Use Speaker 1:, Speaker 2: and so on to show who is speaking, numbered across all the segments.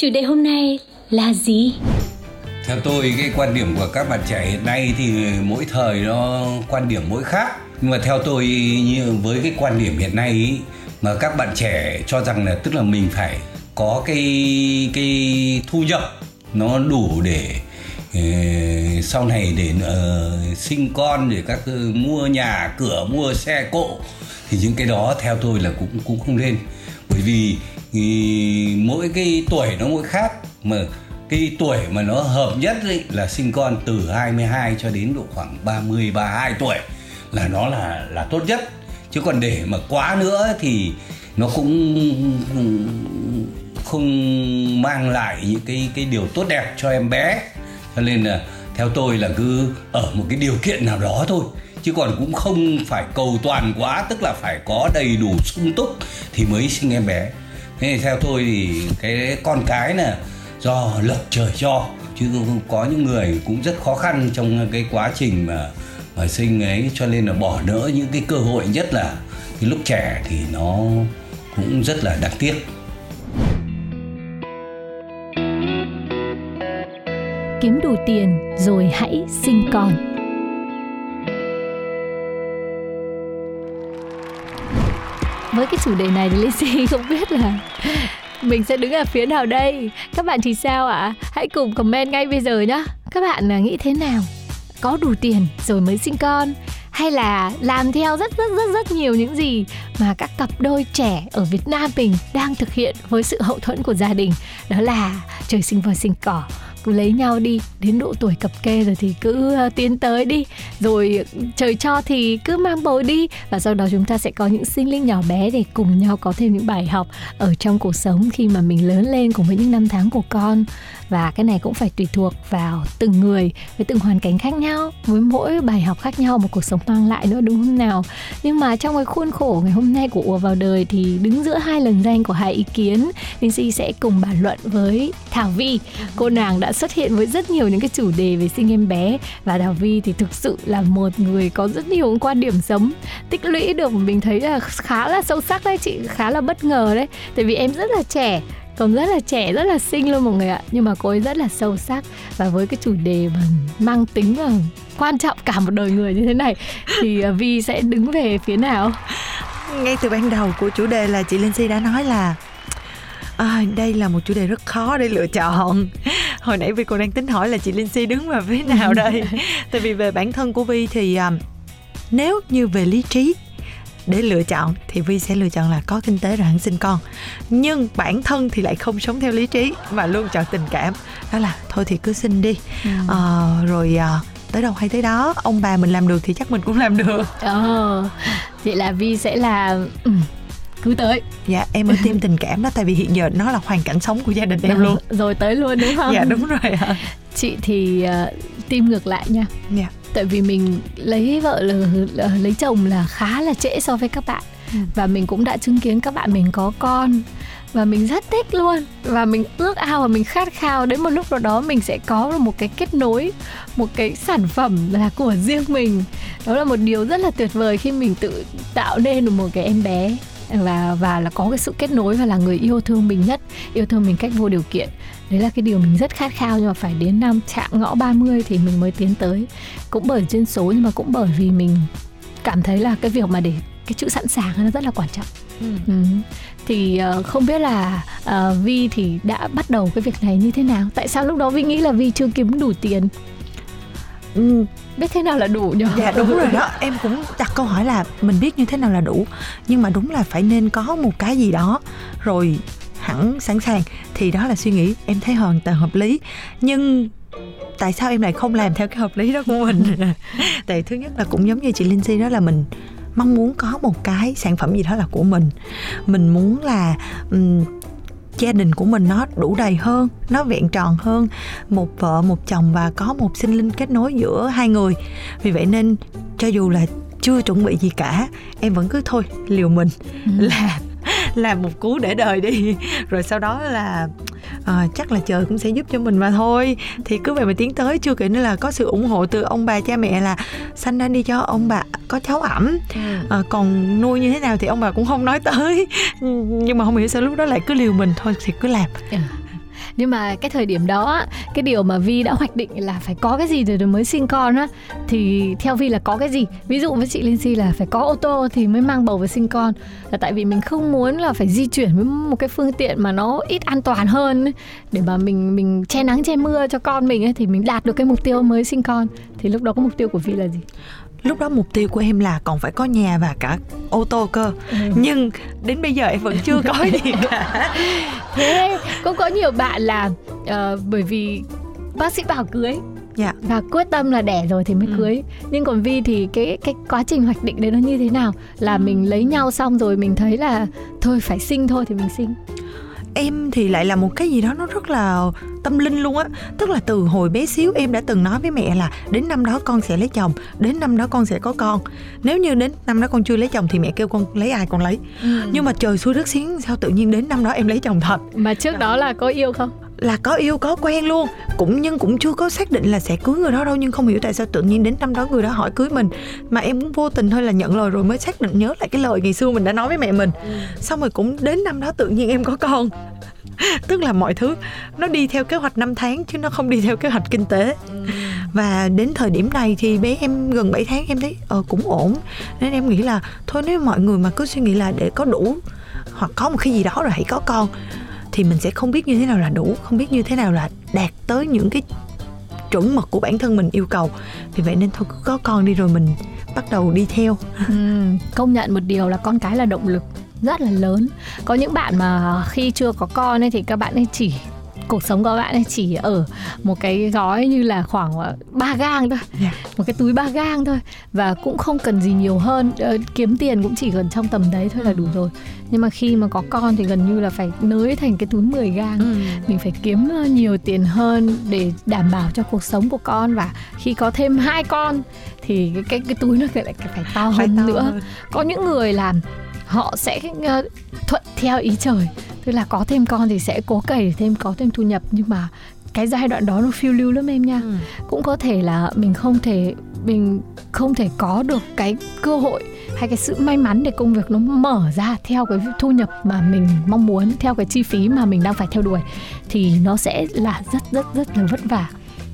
Speaker 1: Chủ đề hôm nay là gì?
Speaker 2: Theo tôi cái quan điểm của các bạn trẻ hiện nay thì mỗi thời nó quan điểm mỗi khác. Nhưng mà theo tôi như với cái quan điểm hiện nay ý, mà các bạn trẻ cho rằng là tức là mình phải có cái cái thu nhập nó đủ để ờ, sau này để uh, sinh con để các uh, mua nhà cửa mua xe cộ thì những cái đó theo tôi là cũng cũng không nên. Bởi vì thì mỗi cái tuổi nó mỗi khác, mà cái tuổi mà nó hợp nhất ấy là sinh con từ 22 cho đến độ khoảng 30 32 tuổi là nó là là tốt nhất. Chứ còn để mà quá nữa thì nó cũng không mang lại những cái cái điều tốt đẹp cho em bé. Cho nên là theo tôi là cứ ở một cái điều kiện nào đó thôi chứ còn cũng không phải cầu toàn quá, tức là phải có đầy đủ sung túc thì mới sinh em bé thế thì theo tôi thì cái con cái là do lộc trời cho, chứ không có những người cũng rất khó khăn trong cái quá trình mà mà sinh ấy, cho nên là bỏ lỡ những cái cơ hội, nhất là cái lúc trẻ thì nó cũng rất là đáng tiếc
Speaker 1: Kiếm đủ tiền rồi hãy sinh con. Với cái chủ đề này thì Lizzy không biết là mình sẽ đứng ở phía nào đây. Các bạn thì sao ạ? Hãy cùng comment ngay bây giờ nhá. Các bạn à, nghĩ thế nào? Có đủ tiền rồi mới sinh con hay là làm theo rất rất rất rất nhiều những gì mà các cặp đôi trẻ ở Việt Nam mình đang thực hiện với sự hậu thuẫn của gia đình đó là trời sinh voi sinh cỏ cứ lấy nhau đi, đến độ tuổi cập kê rồi thì cứ ờ, tiến tới đi. Rồi trời cho thì cứ mang bầu đi và sau đó chúng ta sẽ có những sinh linh nhỏ bé để cùng nhau có thêm những bài học ở trong cuộc sống khi mà mình lớn lên cùng với những năm tháng của con và cái này cũng phải tùy thuộc vào từng người với từng hoàn cảnh khác nhau, với mỗi bài học khác nhau, một cuộc sống mang lại nữa, đúng không nào? Nhưng mà trong cái khuôn khổ ngày hôm nay của ùa vào đời thì đứng giữa hai lần danh của hai ý kiến, Linh Si sẽ cùng bàn luận với Thảo Vi. Cô nàng đã xuất hiện với rất nhiều những cái chủ đề về sinh em bé và Thảo Vi thì thực sự là một người có rất nhiều quan điểm sống tích lũy được mình thấy là khá là sâu sắc đấy chị, khá là bất ngờ đấy. Tại vì em rất là trẻ còn rất là trẻ rất là xinh luôn mọi người ạ. Nhưng mà cô ấy rất là sâu sắc và với cái chủ đề mà mang tính mà quan trọng cả một đời người như thế này thì ờ, Vi sẽ đứng về phía nào?
Speaker 3: Ngay từ ban đầu của chủ đề là chị Linh Si đã nói là à, đây là một chủ đề rất khó để lựa chọn. Hồi nãy Vi còn đang tính hỏi là chị Linh Si đứng vào phía nào đây? Tại vì về bản thân của Vi thì à, nếu như về lý trí để lựa chọn thì Vi sẽ lựa chọn là có kinh tế rồi hẳn sinh con. Nhưng bản thân thì lại không sống theo lý trí mà luôn chọn tình cảm. Đó là thôi thì cứ sinh đi. Ờ, rồi à, tới đâu hay tới đó ông bà mình làm được thì chắc mình cũng làm được.
Speaker 1: Ờ vậy là Vi sẽ là ừ, cứ tới.
Speaker 3: Dạ em ở team tình cảm đó tại vì hiện giờ nó là hoàn cảnh sống của gia đình em luôn.
Speaker 1: rồi tới luôn đúng không?
Speaker 3: Dạ đúng rồi ạ.
Speaker 1: Chị thì uh, tim ngược lại nha.
Speaker 3: Dạ
Speaker 1: tại vì mình lấy vợ là, là lấy chồng là khá là trễ so với các bạn.
Speaker 3: Ừ.
Speaker 1: và mình cũng đã chứng kiến các bạn mình có con. Và mình rất thích luôn. Và mình ước ao và mình khát khao đến một lúc nào đó mình sẽ có một cái kết nối một cái sản phẩm là của riêng mình. Đó là một điều rất là tuyệt vời khi mình tự tạo nên được một cái em bé và và là có cái sự kết nối và là người yêu thương mình nhất yêu thương mình cách vô điều kiện. Đấy là cái điều mình rất khát khao nhưng mà phải đến năm chạm ngõ 30 thì mình mới tiến tới. Cũng bởi trên số nhưng mà cũng bởi vì mình cảm thấy là cái việc mà để cái chữ sẵn sàng nó rất là quan trọng. Ừ. thì ờ, không biết là ờ, Vi thì đã bắt đầu cái việc này như thế nào? Tại sao lúc đó Vi nghĩ là Vi chưa kiếm đủ tiền
Speaker 3: ừ,
Speaker 1: biết thế nào là đủ nhỉ
Speaker 3: dạ đúng rồi đó. Em cũng đặt câu hỏi là mình biết như thế nào là đủ nhưng mà đúng là phải nên có một cái gì đó. Rồi hẳn sẵn sàng. Thì đó là suy nghĩ. Em thấy hoàn toàn hợp lý. Nhưng tại sao em lại không làm theo cái hợp lý đó của mình? Tại thứ nhất là cũng giống như chị Linh Si đó là mình mong muốn có một cái sản phẩm gì đó là của mình. Mình muốn là um, gia đình của mình nó đủ đầy hơn nó vẹn tròn hơn một vợ một chồng và có một sinh linh kết nối giữa hai người vì vậy nên cho dù là chưa chuẩn bị gì cả em vẫn cứ thôi liều mình ừ. là làm một cú để đời đi. Rồi sau đó là à, chắc là trời cũng sẽ giúp cho mình mà thôi. Thì cứ vậy mà tiến tới chưa kể nữa là có sự ủng hộ từ ông bà cha mẹ là sanh ra đi cho ông bà có cháu ẩm. À, còn nuôi như thế nào thì ông bà cũng không nói tới. Nhưng mà không hiểu sao lúc đó lại cứ liều mình thôi thì cứ làm.
Speaker 1: Ừ nhưng mà cái thời điểm đó cái điều mà vi đã hoạch định là phải có cái gì rồi mới sinh con á thì theo vi là có cái gì? Ví dụ với chị linh si là phải có ô tô thì mới mang bầu và sinh con. Là tại vì mình không muốn là phải di chuyển với một cái phương tiện mà nó ít an toàn hơn ấy, để mà mình mình che nắng che mưa cho con mình ấy, thì mình đạt được cái mục tiêu mới sinh con. Thì lúc đó có mục tiêu của vi là gì?
Speaker 3: Lúc đó mục tiêu của em là còn phải có nhà và cả ô tô cơ ừ. nhưng đến bây giờ em vẫn chưa có gì cả
Speaker 1: thế cũng có nhiều bạn là uh, bởi vì bác sĩ bảo cưới
Speaker 3: dạ.
Speaker 1: và quyết tâm là đẻ rồi thì mới ừ. cưới nhưng còn vi thì cái cái quá trình hoạch định đấy nó như thế nào là ừ. mình lấy nhau xong rồi mình thấy là thôi phải sinh thôi thì mình sinh
Speaker 3: em thì lại là một cái gì đó nó rất là tâm linh luôn á. Tức là từ hồi bé xíu em đã từng nói với mẹ là đến năm đó con sẽ lấy chồng đến năm đó con sẽ có con. Nếu như đến năm đó con chưa lấy chồng thì mẹ kêu con lấy ai con lấy. Ừ. nhưng mà trời xui đất xiến sao tự nhiên đến năm đó em lấy chồng thật?
Speaker 1: Mà trước đó là có yêu không
Speaker 3: là có yêu có quen luôn. Cũng nhưng cũng chưa có xác định là sẽ cưới người đó đâu nhưng không hiểu tại sao tự nhiên đến năm đó người đó hỏi cưới mình. Mà em cũng vô tình thôi là nhận lời rồi mới xác định nhớ lại cái lời ngày xưa mình đã nói với mẹ mình. Ừ. xong rồi cũng đến năm đó tự nhiên em có con. Tức là mọi thứ nó đi theo kế hoạch 5 tháng chứ nó không đi theo kế hoạch kinh tế. Ừ. và đến thời điểm này thì bé em gần 7 tháng em thấy ờ cũng ổn. Nên em nghĩ là thôi nếu mọi người mà cứ suy nghĩ là để có đủ hoặc có một cái gì đó rồi hãy có con thì mình sẽ không biết như thế nào là đủ không biết như thế nào là đạt tới những cái chuẩn mực của bản thân mình yêu cầu. Vì vậy nên thôi cứ có con đi rồi mình bắt đầu đi theo.
Speaker 1: Ừ, công nhận một điều là con cái là động lực rất là lớn. Có những bạn mà khi chưa có con ấy thì các bạn ấy chỉ cuộc sống của bạn ấy chỉ ở một cái gói như là khoảng ờ, ba gang thôi yeah. Dạ. một cái túi ba gang thôi và cũng không cần gì nhiều hơn ờ, kiếm tiền cũng chỉ gần trong tầm đấy thôi là đủ rồi nhưng mà khi mà có con thì gần như là phải nới thành cái túi 10 gang ừ. mình phải kiếm ờ, nhiều tiền hơn để đảm bảo cho cuộc sống của con và khi có thêm hai con thì cái cái, cái túi nó lại phải to hơn to nữa hơn. có những người làm họ sẽ uh, thuận theo ý trời. Tức là có thêm con thì sẽ cố cày thêm có thêm thu nhập. Nhưng mà cái giai đoạn đó nó phiêu lưu lắm em nha. Ừ. cũng có thể là mình không thể mình không thể có được cái cơ hội hay cái sự may mắn để công việc nó mở ra theo cái thu nhập mà mình mong muốn theo cái chi phí mà mình đang phải theo đuổi. Thì nó sẽ là rất rất rất là vất vả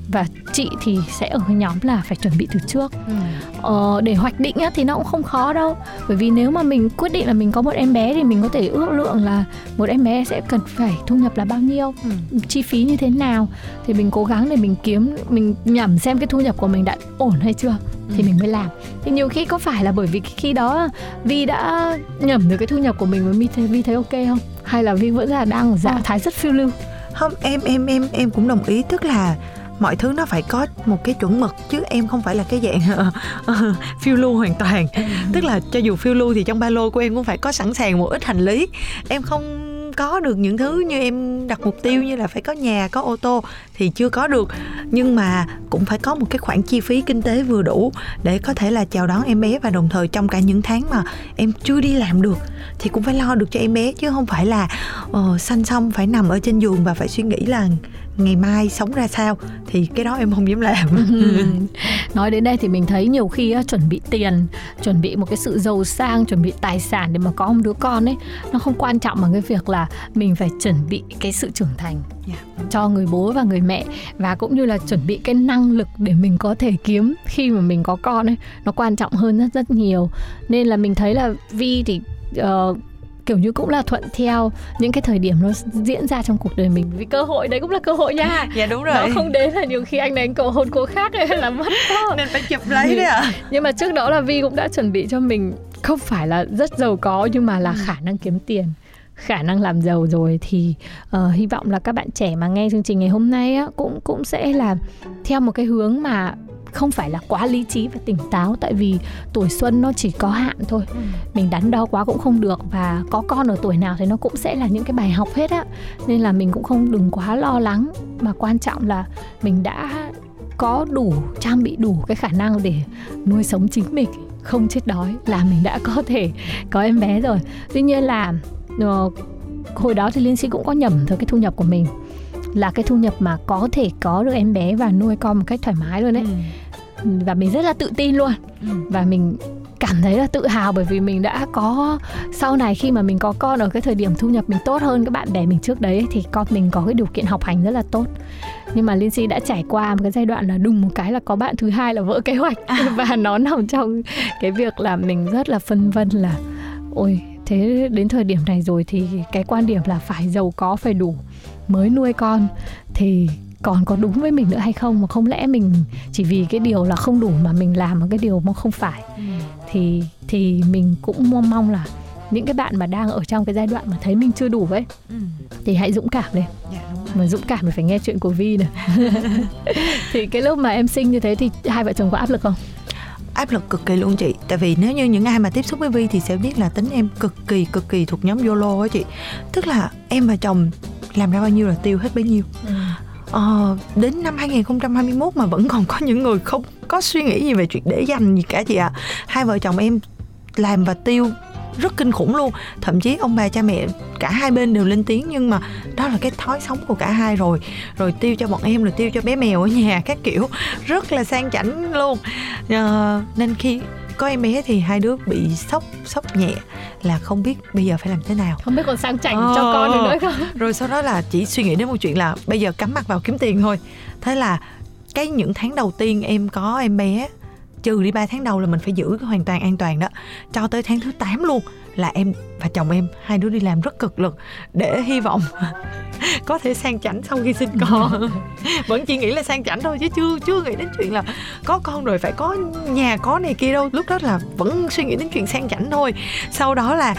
Speaker 1: và chị thì sẽ ở cái nhóm là phải chuẩn bị từ trước. Ừ. ờ, để hoạch định á, thì nó cũng không khó đâu. Bởi vì nếu mà mình quyết định là mình có một em bé thì mình có thể ước lượng là một em bé sẽ cần phải thu nhập là bao nhiêu ừ. chi phí như thế nào. Thì mình cố gắng để mình kiếm mình nhẩm xem cái thu nhập của mình đã ổn hay chưa ừ. thì mình mới làm. Thì nhiều khi có phải là bởi vì khi đó vi đã nhẩm được cái thu nhập của mình và vi thấy vi thấy ok không? Hay là vi vẫn là đang ở trạng thái rất phiêu lưu?
Speaker 3: Không em em em em cũng đồng ý. Tức là mọi thứ nó phải có một cái chuẩn mực chứ em không phải là cái dạng uh, phiêu lưu hoàn toàn. Ừ. tức là cho dù phiêu lưu thì trong ba lô của em cũng phải có sẵn sàng một ít hành lý. Em không có được những thứ như em đặt mục tiêu như là phải có nhà có ô tô thì chưa có được. Nhưng mà cũng phải có một cái khoản chi phí kinh tế vừa đủ để có thể là chào đón em bé và đồng thời trong cả những tháng mà em chưa đi làm được thì cũng phải lo được cho em bé chứ không phải là uh, sanh xong phải nằm ở trên giường và phải suy nghĩ là ngày mai sống ra sao thì cái đó em không dám làm
Speaker 1: nói đến đây thì mình thấy nhiều khi á, chuẩn bị tiền chuẩn bị một cái sự giàu sang chuẩn bị tài sản để mà có một đứa con ấy nó không quan trọng bằng cái việc là mình phải chuẩn bị cái sự trưởng thành yeah. Dạ. cho người bố và người mẹ và cũng như là chuẩn bị cái năng lực để mình có thể kiếm khi mà mình có con ấy nó quan trọng hơn rất rất nhiều nên là mình thấy là vi thì uh, kiểu như cũng là thuận theo những cái thời điểm nó diễn ra trong cuộc đời mình vì cơ hội đấy cũng là cơ hội nha
Speaker 3: dạ đúng rồi
Speaker 1: nó không đến là nhiều khi anh đánh cầu hôn cô khác hay là mất
Speaker 3: đó. nên phải chụp lấy đấy ạ à.
Speaker 1: nhưng mà trước đó là vi cũng đã chuẩn bị cho mình không phải là rất giàu có nhưng mà là ừ. khả năng kiếm tiền khả năng làm giàu rồi thì uh, hy vọng là các bạn trẻ mà nghe chương trình ngày hôm nay á, cũng cũng sẽ là theo một cái hướng mà không phải là quá lý trí và tỉnh táo tại vì tuổi xuân nó chỉ có hạn thôi ừ. mình đắn đo quá cũng không được và có con ở tuổi nào thì nó cũng sẽ là những cái bài học hết á nên là mình cũng không đừng quá lo lắng mà quan trọng là mình đã có đủ trang bị đủ cái khả năng để nuôi sống chính mình không chết đói là mình đã có thể có em bé rồi tuy nhiên là uh, hồi đó thì liên sĩ cũng có nhầm thôi cái thu nhập của mình là cái thu nhập mà có thể có được em bé và nuôi con một cách thoải mái luôn đấy ừ. Và mình rất là tự tin luôn ừ. và mình cảm thấy là tự hào bởi vì mình đã có sau này khi mà mình có con ở cái thời điểm thu nhập mình tốt hơn các bạn bè mình trước đấy thì con mình có cái điều kiện học hành rất là tốt nhưng mà Linh Si đã trải qua một cái giai đoạn là đùng một cái là có bạn thứ hai là vỡ kế hoạch à. và nó nằm trong cái việc là mình rất là phân vân là ôi thế đến thời điểm này rồi thì cái quan điểm là phải giàu có phải đủ mới nuôi con thì còn có đúng với mình nữa hay không? Mà không lẽ mình chỉ vì cái điều là không đủ mà mình làm một cái điều mà không phải? Ừ. thì thì mình cũng mong mong là những cái bạn mà đang ở trong cái giai đoạn mà thấy mình chưa đủ ấy ừ. thì hãy dũng cảm lên. Dạ, mà dũng cảm thì phải nghe chuyện của vi này. Thì cái lúc mà em sinh như thế thì hai vợ chồng có áp lực không?
Speaker 3: Áp lực cực kỳ luôn chị. Tại vì nếu như những ai mà tiếp xúc với vi thì sẽ biết là tính em cực kỳ cực kỳ thuộc nhóm yolo á chị. Tức là em và chồng làm ra bao nhiêu là tiêu hết bấy nhiêu. Ừ ờ, đến năm 2021 mà vẫn còn có những người không có suy nghĩ gì về chuyện để dành gì cả chị ạ. À. hai vợ chồng em làm và tiêu rất kinh khủng luôn. Thậm chí ông bà cha mẹ cả hai bên đều lên tiếng nhưng mà đó là cái thói sống của cả hai rồi. Rồi tiêu cho bọn em rồi tiêu cho bé mèo ở nhà các kiểu. Rất là sang chảnh luôn. À, nên khi có em bé thì hai đứa bị sốc sốc nhẹ là không biết bây giờ phải làm thế nào.
Speaker 1: Không biết còn sang chảnh ờ, cho con được nữa không?
Speaker 3: Rồi sau đó là chỉ suy nghĩ đến một chuyện là bây giờ cắm mặt vào kiếm tiền thôi. Thế là cái những tháng đầu tiên em có em bé trừ đi 3 tháng đầu là mình phải giữ cái hoàn toàn an toàn đó cho tới tháng thứ 8 luôn là em và chồng em hai đứa đi làm rất cực lực để hy vọng có thể sang chảnh sau khi sinh con. Vẫn chỉ nghĩ là sang chảnh thôi chứ chưa chưa nghĩ đến chuyện là có con rồi phải có nhà có này kia đâu. Lúc đó là vẫn suy nghĩ đến chuyện sang chảnh thôi. Sau đó là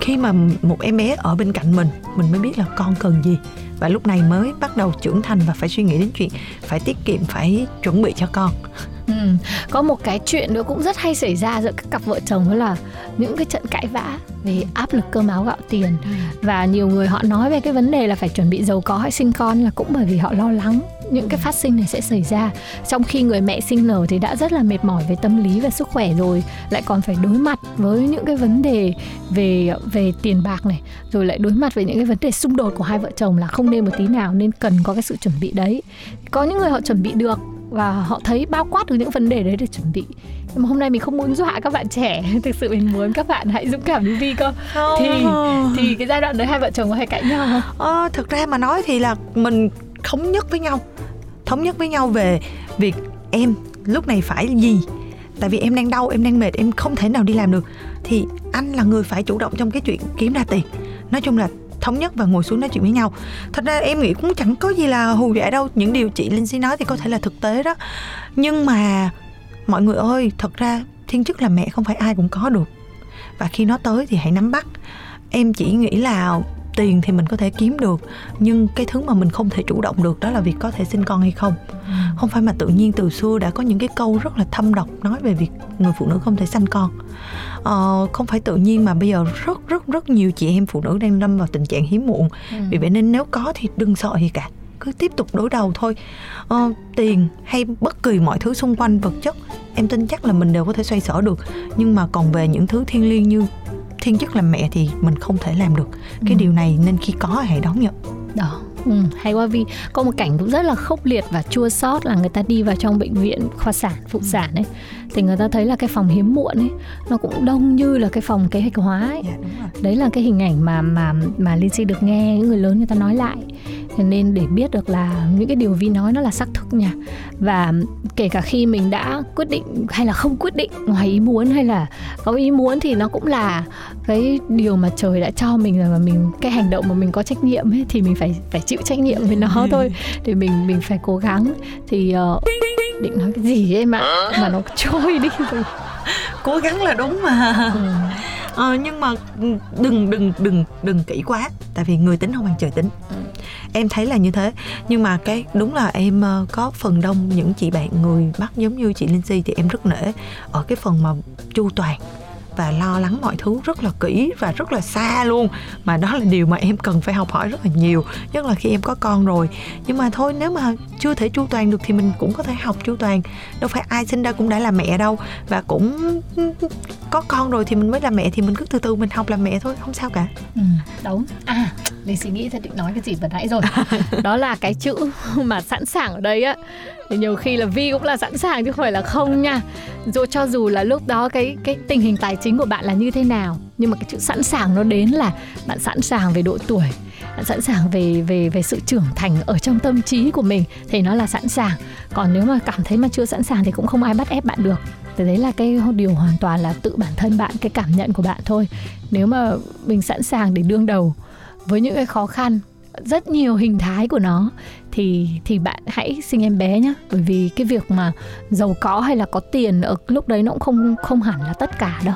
Speaker 3: khi mà một em bé ở bên cạnh mình mình mới biết là con cần gì. Và lúc này mới bắt đầu trưởng thành và phải suy nghĩ đến chuyện phải tiết kiệm phải chuẩn bị cho con
Speaker 1: Ừ. Có một cái chuyện nữa cũng rất hay xảy ra giữa các cặp vợ chồng đó là những cái trận cãi vã về áp lực cơm áo gạo tiền ừ. và nhiều người họ nói về cái vấn đề là phải chuẩn bị giàu có hay sinh con là cũng bởi vì họ lo lắng những cái phát sinh này sẽ xảy ra trong khi người mẹ sinh nở thì đã rất là mệt mỏi về tâm lý và sức khỏe rồi lại còn phải đối mặt với những cái vấn đề về về tiền bạc này rồi lại đối mặt với những cái vấn đề xung đột của hai vợ chồng là không nên một tí nào nên cần có cái sự chuẩn bị đấy có những người họ chuẩn bị được và họ thấy bao quát được những vấn đề đấy để chuẩn bị. Nhưng mà hôm nay mình không muốn dọa các bạn trẻ. Thực sự mình muốn các bạn hãy dũng cảm như vi cơ thì thì cái giai đoạn đấy hai vợ chồng có hay cãi nhau không?
Speaker 3: Ờ, thực ra mà nói thì là mình thống nhất với nhau. Thống nhất với nhau về việc em lúc này phải gì? Tại vì em đang đau em đang mệt em không thể nào đi làm được. Thì anh là người phải chủ động trong cái chuyện kiếm ra tiền. Nói chung là thống nhất và ngồi xuống nói chuyện với nhau. Thật ra em nghĩ cũng chẳng có gì là hù dọa đâu, những điều chị linh si nói thì có thể là thực tế đó. Nhưng mà mọi người ơi, thật ra thiên chức là mẹ không phải ai cũng có được. Và khi nó tới thì hãy nắm bắt. Em chỉ nghĩ là tiền thì mình có thể kiếm được nhưng cái thứ mà mình không thể chủ động được đó là việc có thể sinh con hay không. Ừ. không phải mà tự nhiên từ xưa đã có những cái câu rất là thâm độc nói về việc người phụ nữ không thể sanh con. Ờ, không phải tự nhiên mà bây giờ rất rất rất nhiều chị em phụ nữ đang lâm vào tình trạng hiếm muộn. Ừ. vì vậy nên nếu có thì đừng sợ gì cả cứ tiếp tục đối đầu thôi. Ờ, tiền hay bất kỳ mọi thứ xung quanh vật chất em tin chắc là mình đều có thể xoay sở được. Nhưng mà còn về những thứ thiêng liêng như thiên chức làm mẹ thì mình không thể làm được cái ừ. điều này nên khi có hãy đón nhận
Speaker 1: đó Ừ, hay quá vì có một cảnh cũng rất là khốc liệt và chua xót là người ta đi vào trong bệnh viện khoa sản phụ ừ. sản ấy thì người ta thấy là cái phòng hiếm muộn ấy nó cũng đông như là cái phòng kế hoạch hóa ấy. Yeah, dạ, đấy là cái hình ảnh mà mà mà Linh Si được nghe những người lớn người ta nói lại nên để biết được là những cái điều vi nói nó là xác thực nha. Và kể cả khi mình đã quyết định hay là không quyết định ngoài ý muốn hay là có ý muốn thì nó cũng là cái điều mà trời đã cho mình rồi mà mình cái hành động mà mình có trách nhiệm ấy thì mình phải phải chịu trách nhiệm với nó thôi thì mình mình phải cố gắng. Thì uh, định nói cái gì ấy mà mà nó trôi đi rồi.
Speaker 3: Cố gắng là đúng mà. Ừ. ờ, nhưng mà đừng đừng đừng đừng kỹ quá tại vì người tính không bằng trời tính.
Speaker 1: Ừ
Speaker 3: em thấy là như thế. Nhưng mà cái, đúng là em ờ, có phần đông những chị bạn người bắt giống như chị Linh Si thì em rất nể ở cái phần mà chu toàn và lo lắng mọi thứ rất là kỹ và rất là xa luôn. Mà đó là điều mà em cần phải học hỏi rất là nhiều nhất là khi em có con rồi. Nhưng mà thôi nếu mà chưa thể chu toàn được thì mình cũng có thể học chu toàn. Đâu phải ai sinh ra cũng đã là mẹ đâu. Và cũng có con rồi thì mình mới là mẹ thì mình cứ từ từ mình học làm mẹ thôi không sao cả.
Speaker 1: Ừ, đúng. À Linh suy nghĩ thật định nói cái gì vừa nãy rồi. Đó là cái chữ mà sẵn sàng ở đây á nhiều khi là Vi cũng là sẵn sàng chứ không phải là không nha. Dù cho dù là lúc đó cái cái tình hình tài chính của bạn là như thế nào, nhưng mà cái chữ sẵn sàng nó đến là bạn sẵn sàng về độ tuổi, bạn sẵn sàng về về về sự trưởng thành ở trong tâm trí của mình thì nó là sẵn sàng. Còn nếu mà cảm thấy mà chưa sẵn sàng thì cũng không ai bắt ép bạn được. Thì đấy là cái điều hoàn toàn là tự bản thân bạn, cái cảm nhận của bạn thôi. Nếu mà mình sẵn sàng để đương đầu với những cái khó khăn rất nhiều hình thái của nó. Thì thì bạn hãy sinh em bé nhé bởi vì cái việc mà giàu có hay là có tiền ở lúc đấy nó cũng không không hẳn là tất cả đâu.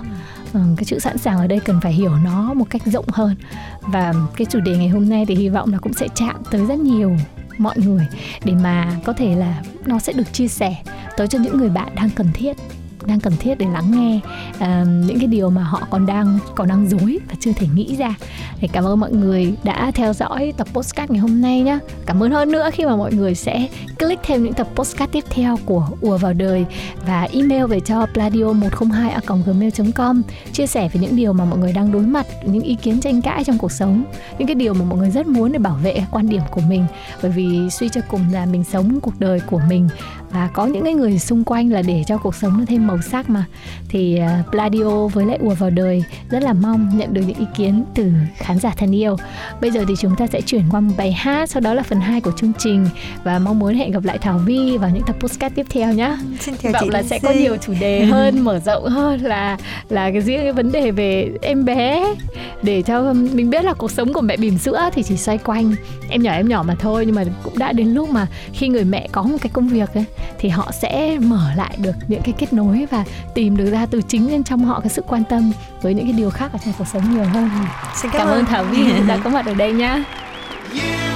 Speaker 1: Ừ, cái chữ sẵn sàng ở đây cần phải hiểu nó một cách rộng hơn. Và cái chủ đề ngày hôm nay thì hy vọng là cũng sẽ chạm tới rất nhiều mọi người để mà có thể là nó sẽ được chia sẻ tới cho những người bạn đang cần thiết đang cần thiết để lắng nghe uh, những cái điều mà họ còn đang còn đang dối và chưa thể nghĩ ra. Thì cảm ơn mọi người đã theo dõi tập postcard ngày hôm nay nhé cảm ơn hơn nữa khi mà mọi người sẽ click thêm những tập postcard tiếp theo của ùa vào đời và email về cho pladio 102 gmail com chia sẻ về những điều mà mọi người đang đối mặt những ý kiến tranh cãi trong cuộc sống những cái điều mà mọi người rất muốn để bảo vệ quan điểm của mình. Bởi vì suy cho cùng là mình sống cuộc đời của mình và có những cái người xung quanh là để cho cuộc sống nó thêm màu sắc mà. Thì uh, Pladio với lại ùa vào đời rất là mong nhận được những ý kiến từ khán giả thân yêu. Bây giờ thì chúng ta sẽ chuyển qua một bài hát sau đó là phần 2 của chương trình. Và mong muốn hẹn gặp lại Thảo Vi vào những tập podcast tiếp theo nhé
Speaker 3: xin
Speaker 1: Hy
Speaker 3: chào chị
Speaker 1: vọng là
Speaker 3: Linh
Speaker 1: sẽ có nhiều chủ đề hơn mở rộng hơn là là cái riêng cái vấn đề về em bé. Để cho mình biết là cuộc sống của mẹ bỉm sữa thì chỉ xoay quanh em nhỏ em nhỏ mà thôi nhưng mà cũng đã đến lúc mà khi người mẹ có một cái công việc ấy thì họ sẽ mở lại được những cái kết nối và tìm được ra từ chính bên trong họ cái sự quan tâm với những cái điều khác ở trong cuộc sống nhiều hơn.
Speaker 3: Xin
Speaker 1: cảm ơn Thảo Vi đã có mặt ở đây nhá.
Speaker 4: You,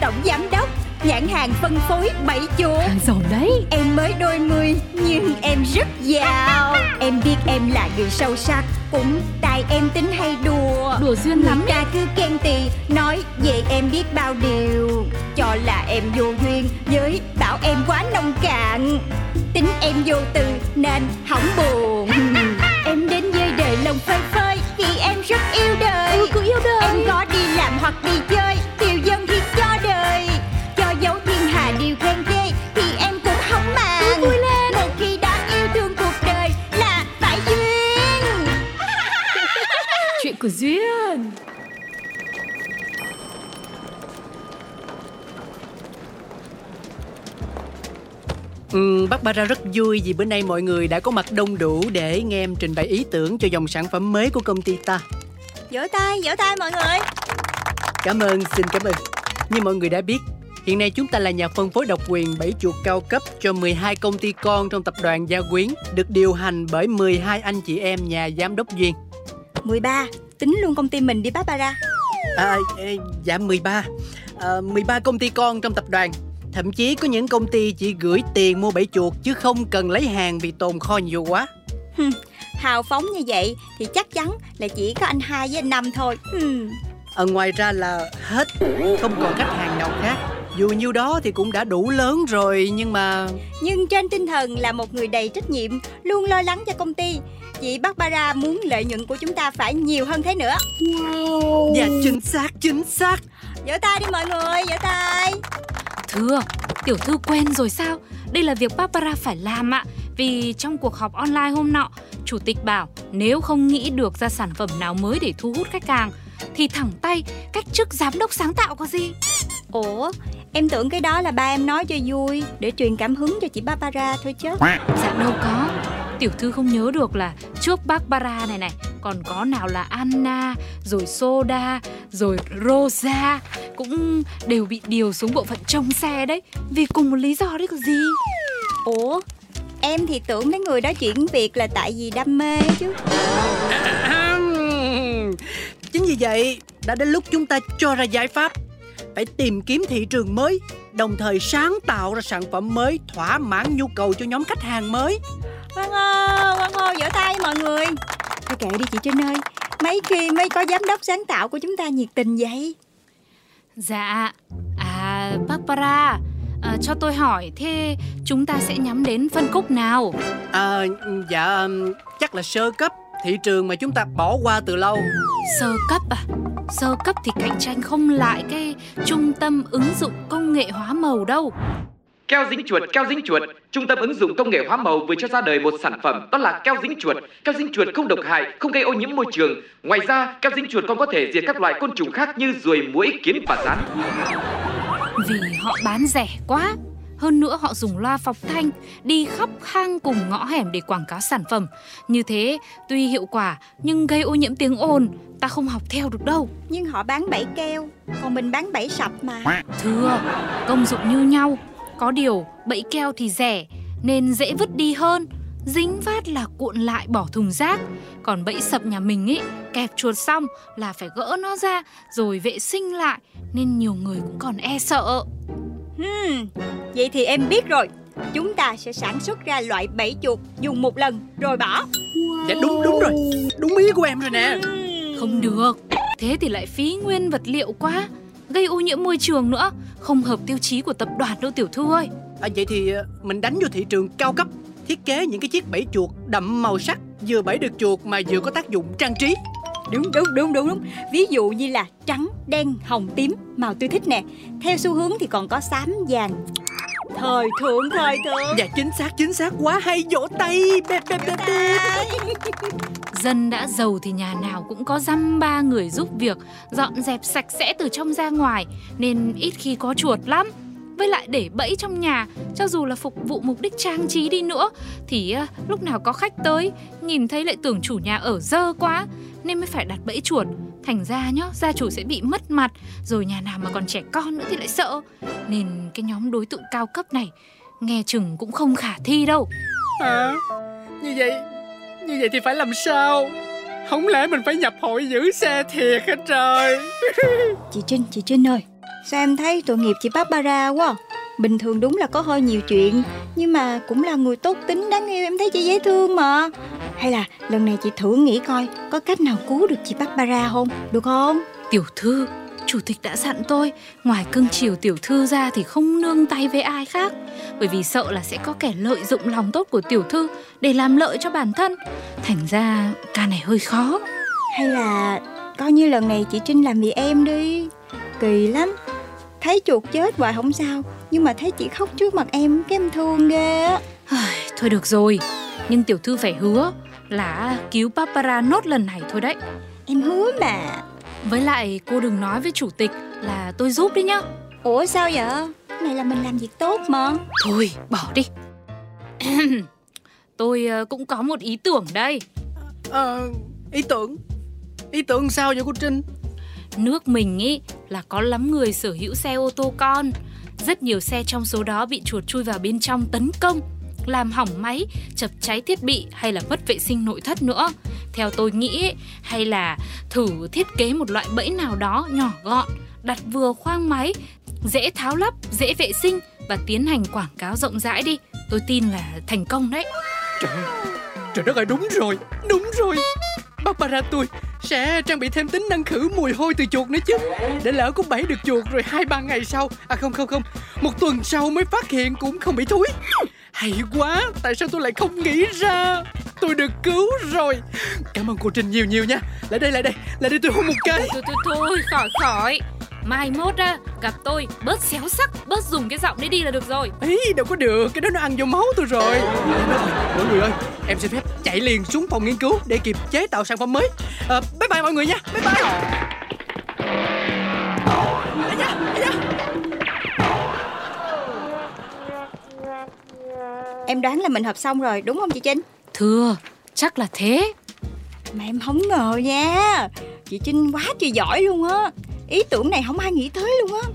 Speaker 5: tổng giám đốc Nhãn hàng phân phối bảy chỗ.
Speaker 1: Hàng giàu đấy.
Speaker 5: Em mới đôi mươi nhưng em rất giàu. Em biết em là người sâu sắc Cũng tại em tính hay đùa.
Speaker 1: Đùa duyên lắm
Speaker 5: Người ta cứ khen tì Nói về em biết bao điều. Cho là em vô duyên Với bảo em quá nông cạn. Tính em vô từ nên hỏng buồn
Speaker 1: của Duyên.
Speaker 6: Ừ, Barbara rất vui vì bữa nay mọi người đã có mặt đông đủ để nghe em trình bày ý tưởng cho dòng sản phẩm mới của công ty ta.
Speaker 5: Vỗ tay, vỗ tay mọi người
Speaker 6: Cảm ơn, xin cảm ơn. Như mọi người đã biết, hiện nay chúng ta là nhà phân phối độc quyền bảy chuột cao cấp cho 12 công ty con trong tập đoàn Gia Quyến, được điều hành bởi 12 anh chị em nhà giám đốc Duyên.
Speaker 5: 13 Tính luôn công ty mình đi Barbara
Speaker 6: À, dạ 13. À, 13 công ty con trong tập đoàn. Thậm chí có những công ty chỉ gửi tiền mua bẫy chuột chứ không cần lấy hàng vì tồn kho nhiều quá.
Speaker 5: Hào phóng như vậy Thì chắc chắn là chỉ có anh hai với anh năm thôi hmm.
Speaker 6: Ở ngoài ra là hết, không còn khách hàng nào khác. Dù nhiêu đó thì cũng đã đủ lớn rồi nhưng mà
Speaker 5: Nhưng trên tinh thần là một người đầy trách nhiệm Luôn lo lắng cho công ty Chị Barbara muốn lợi nhuận của chúng ta phải nhiều hơn thế nữa
Speaker 6: Dạ chính xác, chính xác.
Speaker 5: Vỗ tay đi mọi người, vỗ tay
Speaker 7: Thưa, tiểu thư quen rồi sao? Đây là việc Barbara phải làm ạ. Vì trong cuộc họp online hôm nọ, chủ tịch bảo nếu không nghĩ được ra sản phẩm nào mới để thu hút khách hàng thì thẳng tay cách chức giám đốc sáng tạo có gì?
Speaker 5: Ủa, em tưởng cái đó là ba em nói cho vui Để truyền cảm hứng cho chị Barbara thôi chứ
Speaker 7: Dạ đâu có. Tiểu thư không nhớ được là trước Barbara này này còn có nào là Anna, rồi Soda, rồi Rosa cũng đều bị điều xuống bộ phận trông xe đấy vì cùng một lý do đấy có gì.
Speaker 5: Ủa, em thì tưởng mấy người đó chuyển việc là tại vì đam mê chứ
Speaker 6: Chính vì vậy, đã đến lúc chúng ta cho ra giải pháp. Phải tìm kiếm thị trường mới, đồng thời sáng tạo ra sản phẩm mới thỏa mãn nhu cầu cho nhóm khách hàng mới.
Speaker 5: Quang ơi, Quang ơi, vỗ tay mọi người Thôi kệ đi chị Trinh ơi Mấy khi mới có giám đốc sáng tạo của chúng ta nhiệt tình vậy
Speaker 7: Dạ, à Barbara, à, cho tôi hỏi thế chúng ta sẽ nhắm đến phân khúc nào?
Speaker 6: À, dạ, chắc là sơ cấp, thị trường mà chúng ta bỏ qua từ lâu.
Speaker 7: Sơ cấp à? Sơ cấp thì cạnh tranh không lại cái trung tâm ứng dụng công nghệ hóa màu đâu.
Speaker 8: Keo dính chuột, keo dính chuột. Trung tâm ứng dụng công nghệ hóa màu vừa cho ra đời một sản phẩm đó là keo dính chuột. Keo dính chuột không độc hại, không gây ô nhiễm môi trường. Ngoài ra, keo dính chuột còn có thể diệt các loại côn trùng khác như ruồi, muỗi, kiến và rắn.
Speaker 7: Vì họ bán rẻ quá. Hơn nữa họ dùng loa phóng thanh đi khắp hang cùng ngõ hẻm để quảng cáo sản phẩm. Như thế tuy hiệu quả nhưng gây ô nhiễm tiếng ồn, ta không học theo được đâu.
Speaker 5: Nhưng họ bán bẫy keo Còn mình bán bẫy sập mà
Speaker 7: Thưa, công dụng như nhau. Có điều bẫy keo thì rẻ nên dễ vứt đi hơn. Dính phát là cuộn lại bỏ thùng rác. Còn bẫy sập nhà mình ý, kẹp chuột xong là phải gỡ nó ra rồi vệ sinh lại nên nhiều người cũng còn e sợ.
Speaker 5: Hmm. Vậy thì em biết rồi Chúng ta sẽ sản xuất ra loại bẫy chuột Dùng một lần rồi bỏ
Speaker 6: Dạ đúng, đúng rồi, đúng ý của em rồi nè.
Speaker 7: Không được, thế thì lại phí nguyên vật liệu quá. Gây ô nhiễm môi trường nữa, không hợp tiêu chí của tập đoàn đâu tiểu thư ơi.
Speaker 6: À, vậy thì ờ, mình đánh vô thị trường cao cấp, thiết kế những cái chiếc bẫy chuột đậm màu sắc, vừa bẫy được chuột mà vừa có tác dụng trang trí.
Speaker 5: Đúng đúng đúng đúng đúng Ví dụ như là trắng, đen, hồng, tím Màu tôi thích nè Theo xu hướng thì còn có xám, vàng Thời thượng, thời thượng
Speaker 6: Dạ chính xác, chính xác quá hay vỗ tay. Bẹp, bẹp, bẹp, bẹp.
Speaker 7: Dân đã giàu thì nhà nào cũng có dăm ba người giúp việc, dọn dẹp sạch sẽ từ trong ra ngoài, nên ít khi có chuột lắm. Với lại để bẫy trong nhà cho dù là phục vụ mục đích trang trí đi nữa thì à, lúc nào có khách tới nhìn thấy lại tưởng chủ nhà ở dơ quá nên mới phải đặt bẫy chuột. Thành ra nhá gia chủ sẽ bị mất mặt rồi nhà nào mà còn trẻ con nữa thì lại sợ. Nên cái nhóm đối tượng cao cấp này nghe chừng cũng không khả thi đâu.
Speaker 6: Hả? Như vậy Như vậy thì phải làm sao? Không lẽ mình phải nhập hội giữ xe thiệt hả trời?
Speaker 5: Chị Trinh, chị Trinh ơi Sao em thấy tội nghiệp chị Barbara quá à? Bình thường đúng là có hơi nhiều chuyện Nhưng mà cũng là người tốt tính đáng yêu Em thấy chị dễ thương mà. Hay là lần này chị thử nghĩ coi Có cách nào cứu được chị Barbara không? Được không?
Speaker 7: Tiểu thư, chủ tịch đã dặn tôi Ngoài cưng chiều tiểu thư ra thì không nương tay với ai khác. Bởi vì sợ là sẽ có kẻ lợi dụng lòng tốt của tiểu thư Để làm lợi cho bản thân. Thành ra ca này hơi khó.
Speaker 5: Hay là coi như lần này chị Trinh làm vì em đi. Kỳ lắm Thấy chuột chết hoài không sao Nhưng mà thấy chị khóc trước mặt em Cái em thương ghê á.
Speaker 7: Thôi được rồi Nhưng tiểu thư phải hứa là cứu Barbara nốt lần này thôi đấy.
Speaker 5: Em hứa mà.
Speaker 7: Với lại cô đừng nói với chủ tịch là tôi giúp đi nhá.
Speaker 5: Ủa sao vậy? Này là mình làm việc tốt mà.
Speaker 7: Thôi bỏ đi. Tôi ờ, cũng có một ý tưởng đây.
Speaker 6: Ờ Ý tưởng? Ý tưởng sao vậy cô Trinh
Speaker 7: Nước mình ý là có lắm người sở hữu xe ô tô con. Rất nhiều xe trong số đó bị chuột chui vào bên trong tấn công Làm hỏng máy, chập cháy thiết bị hay là mất vệ sinh nội thất nữa. Theo tôi nghĩ ý, hay là thử thiết kế một loại bẫy nào đó nhỏ gọn Đặt vừa khoang máy, dễ tháo lắp, dễ vệ sinh Và tiến hành quảng cáo rộng rãi đi. Tôi tin là thành công đấy.
Speaker 6: Trời Trời đất ơi đúng rồi Đúng rồi. Barbara tôi sẽ trang bị thêm tính năng khử mùi hôi từ chuột nữa chứ. Để lỡ cũng bẫy được chuột rồi hai ba ngày sau. À không không không. Một tuần sau mới phát hiện cũng không bị thúi Hay quá, Tại sao tôi lại không nghĩ ra? Tôi được cứu rồi. Cảm ơn cô Trinh nhiều nhiều nha. Lại đây lại đây. Lại đây tôi hôn một cái.
Speaker 7: Thôi thôi thôi, khỏi khỏi. Mai mốt á gặp tôi bớt xéo sắc Bớt dùng cái giọng đấy đi là được rồi.
Speaker 6: Ý đâu có được Cái đó nó ăn vô máu tôi rồi. Mọi người ơi Em xin phép chạy liền xuống phòng nghiên cứu Để kịp chế tạo sản phẩm mới. À, Bye bye mọi người nha Bye bye.
Speaker 5: Em đoán là mình hợp xong rồi đúng không chị Trinh?
Speaker 7: Thưa chắc là thế.
Speaker 5: Mà em không ngờ nha. Chị Trinh quá trời giỏi luôn á Ý tưởng này không ai nghĩ tới luôn á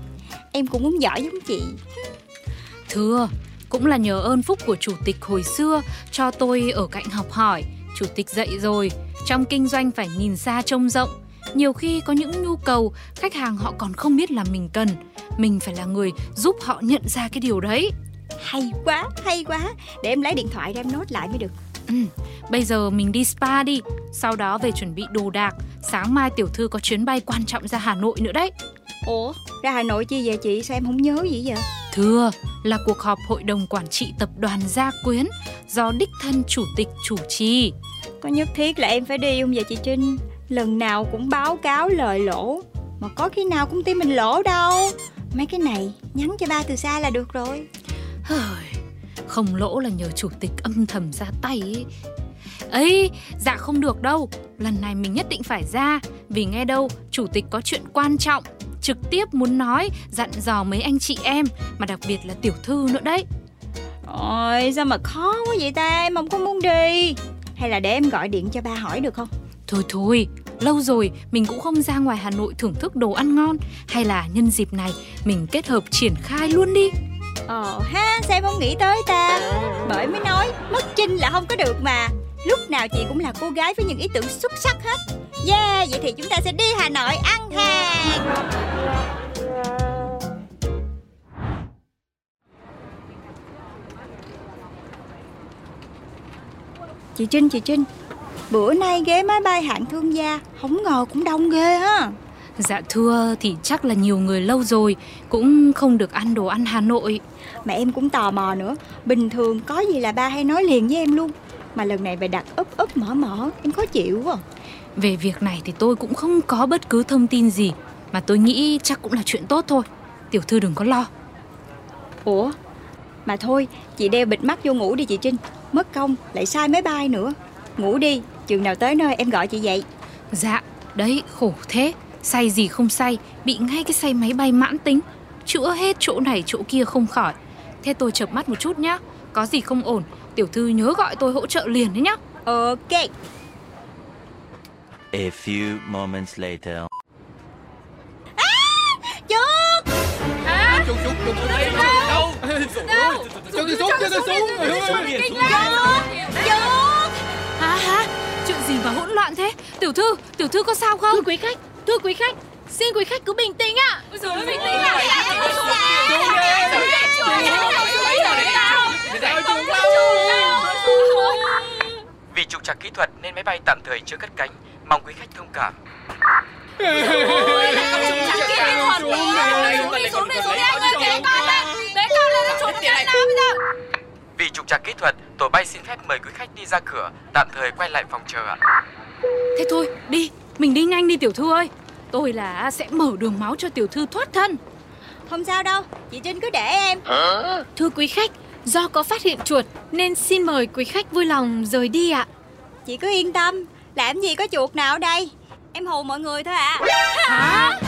Speaker 5: Em cũng muốn giỏi giống chị
Speaker 7: Thưa cũng là nhờ ơn phúc của chủ tịch hồi xưa cho tôi ở cạnh học hỏi. Chủ tịch dạy rồi, trong kinh doanh phải nhìn xa trông rộng. Nhiều khi có những nhu cầu khách hàng họ còn không biết là mình cần. Mình phải là người giúp họ nhận ra cái điều đấy.
Speaker 5: Hay quá, hay quá Để em lấy điện thoại ra em nốt lại mới được
Speaker 7: Ừ, bây giờ mình đi spa đi, sau đó về chuẩn bị đồ đạc. Sáng mai tiểu thư có chuyến bay quan trọng ra Hà Nội nữa đấy.
Speaker 5: Ủa, ra Hà Nội chi vậy chị? Sao em không nhớ gì vậy?
Speaker 7: Thưa là cuộc họp hội đồng quản trị tập đoàn Gia Quyến do đích thân chủ tịch chủ trì.
Speaker 5: Có nhất thiết là em phải đi không vậy chị Trinh? Lần nào cũng báo cáo lời lỗ Mà có khi nào công ty mình lỗ đâu Mấy cái này nhắn cho ba từ xa là được rồi
Speaker 7: Hời, Không lỗ là nhờ chủ tịch âm thầm ra tay ấy. ấy dạ không được đâu. Lần này mình nhất định phải ra. Vì nghe đâu chủ tịch có chuyện quan trọng. Trực tiếp muốn nói dặn dò mấy anh chị em. Mà đặc biệt là tiểu thư nữa đấy.
Speaker 5: Ôi sao mà khó quá vậy ta? Em không có muốn đi. Hay là để em gọi điện cho ba hỏi được không?
Speaker 7: Thôi thôi lâu rồi mình cũng không ra ngoài hà nội thưởng thức đồ ăn ngon. Hay là nhân dịp này mình kết hợp triển khai luôn đi
Speaker 5: Ờ ha sao không nghĩ tới ta? Bởi mới nói mất trinh là không có được mà. Lúc nào chị cũng là cô gái với những ý tưởng xuất sắc hết. Yeah vậy thì chúng ta sẽ đi Hà Nội ăn hàng. Chị Trinh, chị Trinh Bữa nay ghế máy bay hạng thương gia Không ngờ cũng đông ghê ha
Speaker 7: dạ thưa thì chắc là nhiều người lâu rồi cũng không được ăn đồ ăn hà nội.
Speaker 5: Mà em cũng tò mò nữa. Bình thường có gì là ba hay nói liền với em luôn. Mà lần này phải đặt úp úp mở mở Em khó chịu quá.
Speaker 7: Về việc này thì tôi cũng không có bất cứ thông tin gì. Mà tôi nghĩ chắc cũng là chuyện tốt thôi. Tiểu thư đừng có lo.
Speaker 5: Ủa? Mà thôi chị đeo bịt mắt vô ngủ đi chị Trinh. Mất công lại sai máy bay nữa. Ngủ đi Chừng nào tới nơi em gọi chị dậy.
Speaker 7: Dạ đấy khổ thế say gì không say bị ngay cái say máy bay mãn tính chữa hết chỗ này chỗ kia không khỏi. Thế tôi chợp mắt một chút nhá. Có gì không ổn, tiểu thư nhớ gọi tôi hỗ trợ liền đấy nhá.
Speaker 5: Ok
Speaker 9: A few moments later.
Speaker 5: Chúc
Speaker 6: Chuột chuột chuột chuột đây đâu đâu Chuột đi xuống chuột đi xuống
Speaker 5: Chúc
Speaker 7: Hả hả? Chuyện gì mà hỗn loạn thế? Tiểu thư, tiểu thư có sao không?
Speaker 1: Thưa quý khách, thưa quý khách, xin quý khách cứ bình tĩnh ạ.
Speaker 7: Ôi bình tĩnh lại.
Speaker 8: Vì trục trặc kỹ thuật nên máy bay tạm thời chưa cất cánh. Mong quý khách thông cảm. Vì trục trặc kỹ thuật, tổ bay xin phép mời quý khách đi ra cửa, tạm thời quay lại phòng chờ ạ.
Speaker 7: Thế thôi, đi, mình đi nhanh đi tiểu thư ơi. Tôi là sẽ mở đường máu cho tiểu thư thoát thân.
Speaker 5: Không sao đâu Chị Trinh cứ để em
Speaker 1: Thưa quý khách, do có phát hiện chuột nên xin mời quý khách vui lòng rời đi ạ.
Speaker 5: Chị cứ yên tâm Làm gì có chuột nào ở đây Em hù mọi người thôi ạ
Speaker 7: Hả?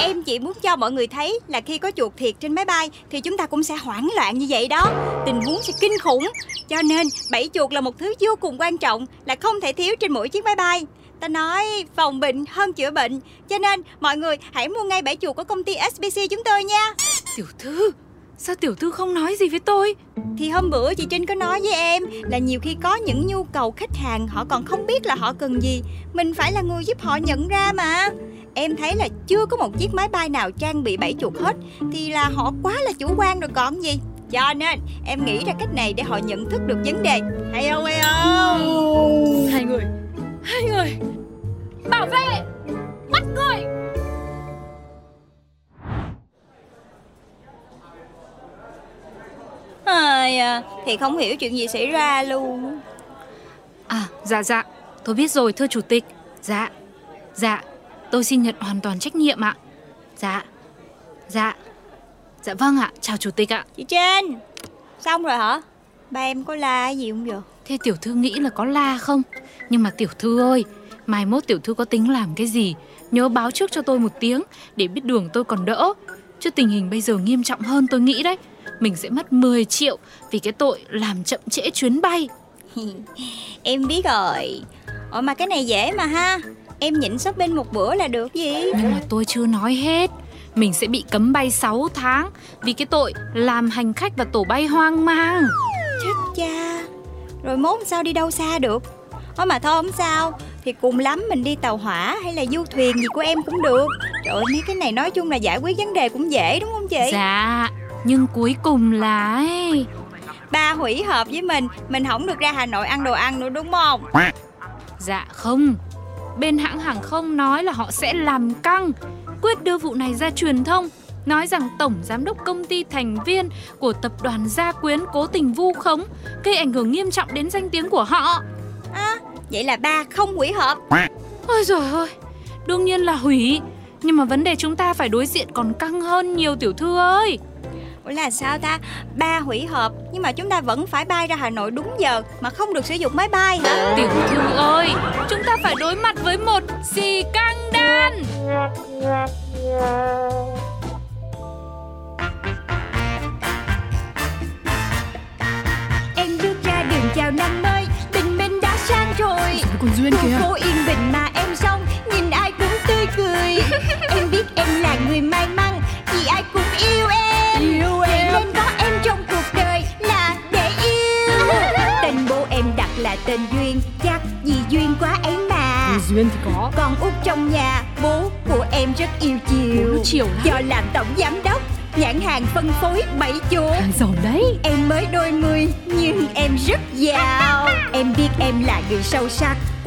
Speaker 5: Em chỉ muốn cho mọi người thấy là khi có chuột thiệt trên máy bay thì chúng ta cũng sẽ hoảng loạn như vậy đó. Tình huống sẽ kinh khủng. Cho nên bẫy chuột là một thứ vô cùng quan trọng là không thể thiếu trên mỗi chiếc máy bay. Ta nói phòng bệnh hơn chữa bệnh. Cho nên mọi người hãy mua ngay bẫy chuột của công ty SBC chúng tôi nha.
Speaker 7: Tiểu thư, sao tiểu thư không nói gì với tôi?
Speaker 5: Thì hôm bữa chị Trinh có nói với em là nhiều khi có những nhu cầu khách hàng họ còn không biết là họ cần gì. Mình phải là người giúp họ nhận ra mà. Em thấy là chưa có một chiếc máy bay nào trang bị bẫy chuột hết Thì là họ quá là chủ quan rồi còn gì Cho nên em nghĩ ra cách này để họ nhận thức được vấn đề Hay không hay không
Speaker 1: Hai người, hai người, bảo vệ, bắt người.
Speaker 5: Ai à, Thì không hiểu chuyện gì xảy ra luôn
Speaker 7: À, dạ dạ, tôi biết rồi thưa chủ tịch. Dạ, dạ, tôi xin nhận hoàn toàn trách nhiệm ạ. Dạ, dạ, dạ vâng ạ, chào chủ tịch ạ.
Speaker 5: Chị Trinh Xong rồi hả Ba em có la gì không vậy
Speaker 7: Thế tiểu thư nghĩ là có la không? Nhưng mà tiểu thư ơi, mai mốt tiểu thư có tính làm cái gì? Nhớ báo trước cho tôi một tiếng để biết đường tôi còn đỡ. Chứ tình hình bây giờ nghiêm trọng hơn tôi nghĩ đấy. Mình sẽ mất 10 triệu vì cái tội làm chậm trễ chuyến bay.
Speaker 5: Em biết rồi. Ủa mà cái này dễ mà ha. Em nhịn shopping một bữa là được gì?
Speaker 7: Nhưng mà tôi chưa nói hết. Mình sẽ bị cấm bay 6 tháng vì cái tội làm hành khách và tổ bay hoang mang.
Speaker 5: Chết cha. Rồi mốt sao đi đâu xa được? Ủa mà thôi không sao. Thì cùng lắm mình đi tàu hỏa hay là du thuyền gì của em cũng được. Trời ơi mấy cái này nói chung là giải quyết vấn đề cũng dễ đúng không chị?
Speaker 7: Dạ, nhưng cuối cùng là ấy,
Speaker 5: Ba hủy hợp với mình Mình không được ra Hà Nội ăn đồ ăn nữa đúng không?
Speaker 7: Dạ không. Bên hãng hàng không nói là họ sẽ làm căng Quyết đưa vụ này ra truyền thông Nói rằng tổng giám đốc công ty thành viên Của tập đoàn Gia Quyến cố tình vu khống Gây ảnh hưởng nghiêm trọng đến danh tiếng của họ.
Speaker 5: À, Vậy là ba không hủy hợp.
Speaker 7: Ôi trời ơi Đương nhiên là hủy. Nhưng mà vấn đề chúng ta phải đối diện còn căng hơn nhiều tiểu thư ơi
Speaker 5: Ủa là sao ta? Ba hủy hợp Nhưng mà chúng ta vẫn phải bay ra Hà Nội đúng giờ Mà không được sử dụng máy bay hả?
Speaker 7: Tiểu thư ơi Chúng ta phải đối mặt với một xì căng đan.
Speaker 5: Em bước ra đường chào năm mới Tình mình đã sang rồi.
Speaker 1: Còn Duyên kìa.
Speaker 5: phố yên bình mà em xong Nhìn ai cũng tươi cười. Em biết em là người may mắn Vì ai cũng yêu em Yêu em Nên có em trong cuộc đời là để yêu Tên bố em đặt là tên Duyên Chắc vì duyên quá ấy mà
Speaker 1: Duyên thì có.
Speaker 5: Con út trong nhà Bố của em rất yêu chiều
Speaker 1: Bố chiều lắm.
Speaker 5: Do làm tổng giám đốc Nhãn hàng phân phối bảy chỗ
Speaker 1: Hàng giàu đấy.
Speaker 5: Em mới đôi mươi nhưng em rất giàu Em biết em là người sâu sắc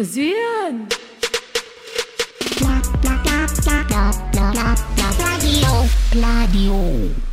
Speaker 5: Frisuren. Bla, bla,
Speaker 1: bla, bla, bla,
Speaker 5: bla, bla, bla, bla,
Speaker 10: Gladio.